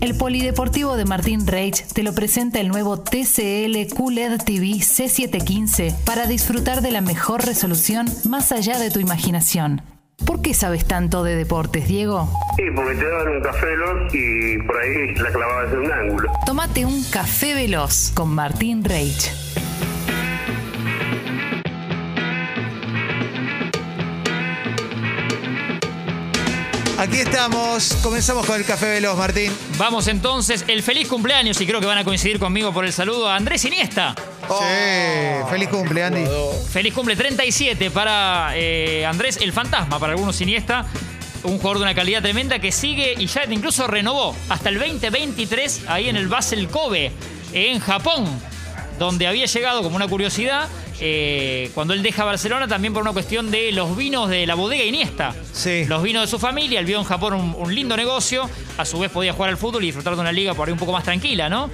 El Polideportivo de Martín Reich te lo presenta el nuevo TCL QLED TV C715 para disfrutar de la mejor resolución más allá de tu imaginación. ¿Por qué sabes tanto de deportes, Diego? Sí, porque te daban un café veloz y por ahí la clavabas en un ángulo. Tómate un café veloz con Martín Reich. Aquí estamos, comenzamos con el Café Veloz, Martín. Vamos entonces, el feliz cumpleaños, y creo que van a coincidir conmigo por el saludo, a Andrés Iniesta. Sí, feliz cumple, Andy. Feliz cumple 37 para eh, Andrés, el fantasma, para algunos Iniesta. Un jugador de una calidad tremenda que sigue y ya incluso renovó hasta el 2023 ahí en el Basel Kobe, en Japón, donde había llegado como una curiosidad eh, cuando él deja Barcelona también por una cuestión de los vinos de la bodega Iniesta. Sí. Los vinos de su familia, él vio en Japón un, un lindo negocio, a su vez podía jugar al fútbol y disfrutar de una liga por ahí un poco más tranquila, ¿no?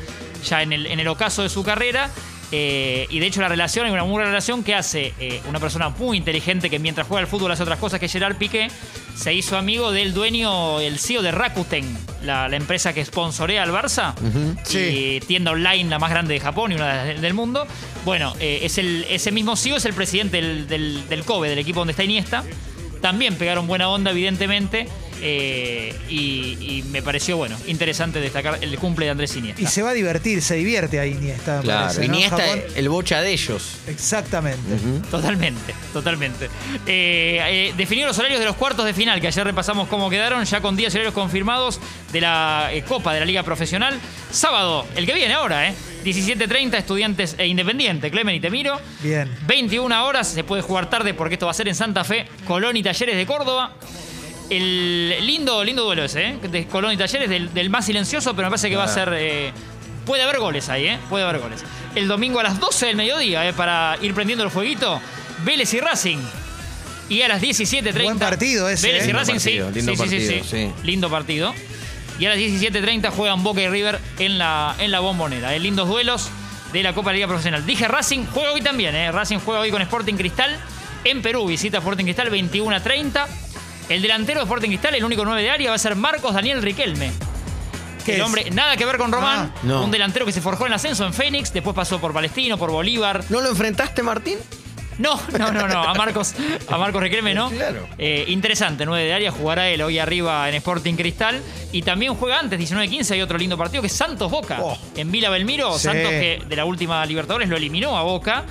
Ya en el, en el ocaso de su carrera. eh, y de hecho la relación, hay una muy buena relación que hace eh, una persona muy inteligente que mientras juega al fútbol hace otras cosas que Gerard Piqué, se hizo amigo del dueño, el CEO de Rakuten, la, la empresa que sponsorea al Barça, Sí. y tienda online la más grande de Japón y una de- del mundo. Bueno, eh, es el, ese mismo CEO es el presidente del, del, del Kobe, del equipo donde está Iniesta. También pegaron buena onda, evidentemente. Eh, y, y me pareció, bueno, interesante destacar el cumple de Andrés Iniesta. Y se va a divertir, se divierte ahí Iniesta. Claro, parece, ¿no? Iniesta, Japón. el bocha de ellos. Exactamente. Totalmente, totalmente. Eh, eh, definió los horarios de los cuartos de final, que ayer repasamos cómo quedaron, ya con días y horarios confirmados de la eh, Copa de la Liga Profesional. Sábado, el que viene ahora, ¿eh? 17.30, estudiantes e independiente. Clemen y Temiro. Bien. 21 horas, se puede jugar tarde porque esto va a ser en Santa Fe, Colón y Talleres de Córdoba. El lindo, lindo duelo ese, ¿eh? De Colón y Talleres, del, del más silencioso, pero me parece que va a ser. eh, puede haber goles ahí, ¿eh? Puede haber goles. El domingo a las 12 del mediodía, ¿eh? Para ir prendiendo el fueguito, Vélez y Racing. Y a las 17.30. Buen partido ese, Vélez ¿eh? y Lindo Racing, partido, sí. lindo sí, sí, sí, partido, sí. sí. Lindo partido. Y a las 17.30 juegan Boca y River en la, en la bombonera. ¿eh? Lindos duelos de la Copa de la Liga Profesional. Dije Racing, juega hoy también. ¿eh? Racing juega hoy con Sporting Cristal en Perú. Visita Sporting Cristal 21 a 30. El delantero de Sporting Cristal, el único 9 de área, va a ser Marcos Daniel Riquelme. ¿Qué el es? hombre, nada que ver con Román. Ah, no. Un delantero que se forjó en ascenso en Fénix, después pasó por Palestino, por Bolívar. ¿No lo enfrentaste, Martín? No, no, no, no. A Marcos, a Marcos Riquelme no. Claro. Eh, interesante, 9 de área, jugará él hoy arriba en Sporting Cristal. Y también juega antes, 19-15, hay otro lindo partido que es Santos Boca. Oh. En Vila Belmiro, Sí. Santos que de la última Libertadores lo eliminó a Boca.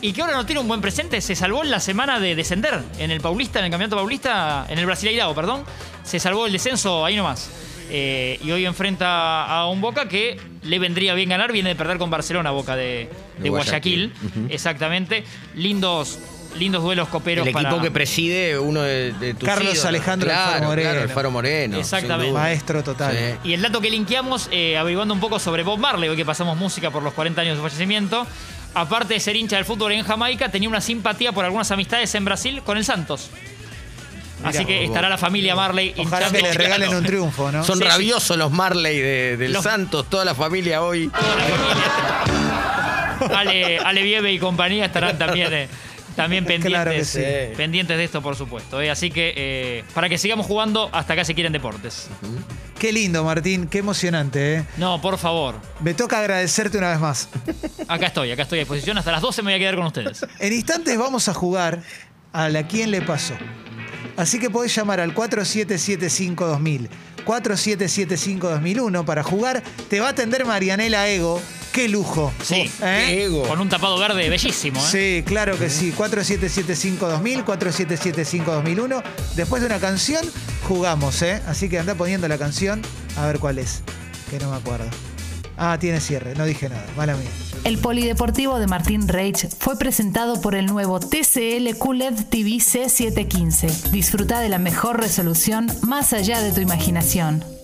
Y que ahora no tiene un buen presente, se salvó en la semana de descender en el Paulista, en el Campeonato Paulista, en el Brasileirao, perdón. Se salvó el descenso ahí nomás. Eh, y hoy enfrenta a un Boca que le vendría bien ganar, viene de perder con Barcelona, Boca de, de De Guayaquil. Guayaquil. Exactamente. Lindos, lindos duelos coperos El equipo para. que preside uno de, de tus Carlos ídolos. Alejandro claro, Alfaro Moreno. Claro, Alfaro Moreno. Exactamente. Maestro total. Sí. Y el dato que linkeamos, eh, averiguando un poco sobre Bob Marley, hoy que pasamos música por los 40 años de su fallecimiento, aparte de ser hincha del fútbol en Jamaica, tenía una simpatía por algunas amistades en Brasil con el Santos. Así que estará la familia Marley Ojalá que le regalen un triunfo, ¿no? Son Sí, sí. rabiosos los Marley de- del Los- Santos, toda la familia hoy. Ale, Ale Vieve y compañía estarán también, eh, también Claro pendientes, sí. eh, pendientes de esto, por supuesto. eh. Así que eh, para que sigamos jugando hasta acá se quieren deportes. Qué lindo, Martín, qué emocionante, ¿eh? No, por favor. Me toca agradecerte una vez más. Acá estoy, acá estoy a disposición. Hasta las 12 me voy a quedar con ustedes. En instantes vamos a jugar a la quién le pasó. Así que podés llamar al 4775-2000, 4775-2001 para jugar. Te va a atender Marianela Ego. Qué lujo. Sí. ¿Eh? Qué ego. Con un tapado verde bellísimo, ¿eh? Sí, claro que sí. 4775-2000, 4775-2001. Después de una canción, jugamos, ¿eh? Así que anda poniendo la canción a ver cuál es. Que no me acuerdo. Ah, tiene cierre. No dije nada. Mala mía. El Polideportivo de Martín Reich fue presentado por el nuevo TCL QLED TV C715. Disfruta de la mejor resolución más allá de tu imaginación.